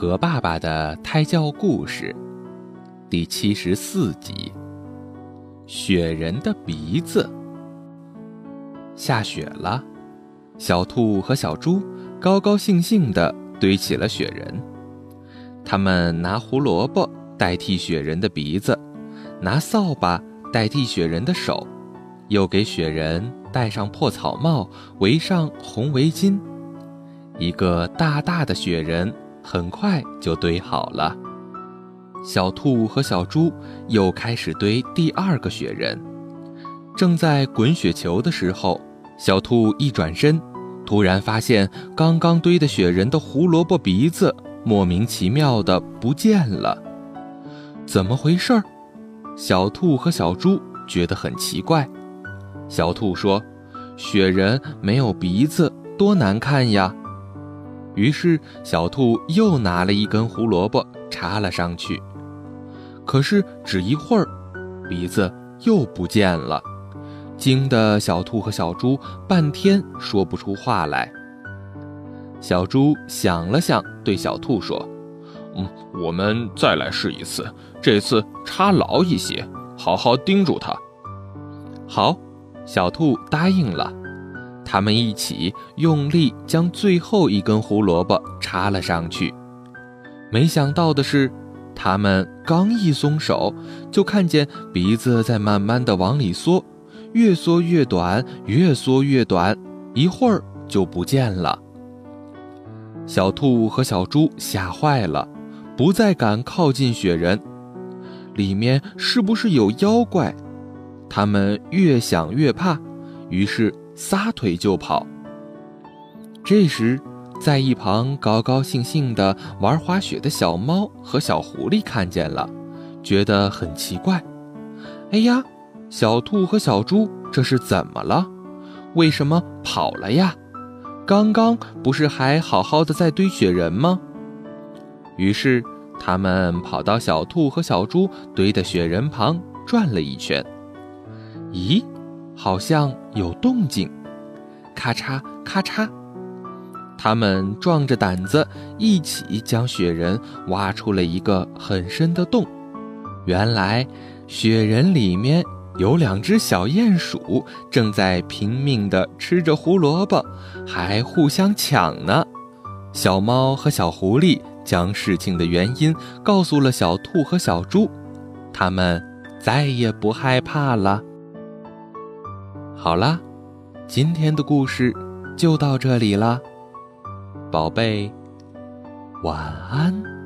和爸爸的胎教故事第七十四集：雪人的鼻子。下雪了，小兔和小猪高高兴兴地堆起了雪人。他们拿胡萝卜代替雪人的鼻子，拿扫把代替雪人的手，又给雪人戴上破草帽，围上红围巾。一个大大的雪人很快就堆好了。小兔和小猪又开始堆第二个雪人。正在滚雪球的时候，小兔一转身，突然发现刚刚堆的雪人的胡萝卜鼻子莫名其妙的不见了。怎么回事？小兔和小猪觉得很奇怪。小兔说：“雪人没有鼻子，多难看呀！”于是，小兔又拿了一根胡萝卜插了上去。可是，只一会儿，鼻子又不见了，惊得小兔和小猪半天说不出话来。小猪想了想，对小兔说：“嗯，我们再来试一次，这次插牢一些，好好盯住它。”好，小兔答应了。他们一起用力将最后一根胡萝卜插了上去，没想到的是，他们刚一松手，就看见鼻子在慢慢的往里缩，越缩越短，越缩越短，一会儿就不见了。小兔和小猪吓坏了，不再敢靠近雪人，里面是不是有妖怪？他们越想越怕，于是。撒腿就跑。这时，在一旁高高兴兴的玩滑雪的小猫和小狐狸看见了，觉得很奇怪。哎呀，小兔和小猪这是怎么了？为什么跑了呀？刚刚不是还好好的在堆雪人吗？于是，他们跑到小兔和小猪堆的雪人旁转了一圈。咦？好像有动静，咔嚓咔嚓，他们壮着胆子一起将雪人挖出了一个很深的洞。原来，雪人里面有两只小鼹鼠，正在拼命地吃着胡萝卜，还互相抢呢。小猫和小狐狸将事情的原因告诉了小兔和小猪，他们再也不害怕了。好啦，今天的故事就到这里啦，宝贝，晚安。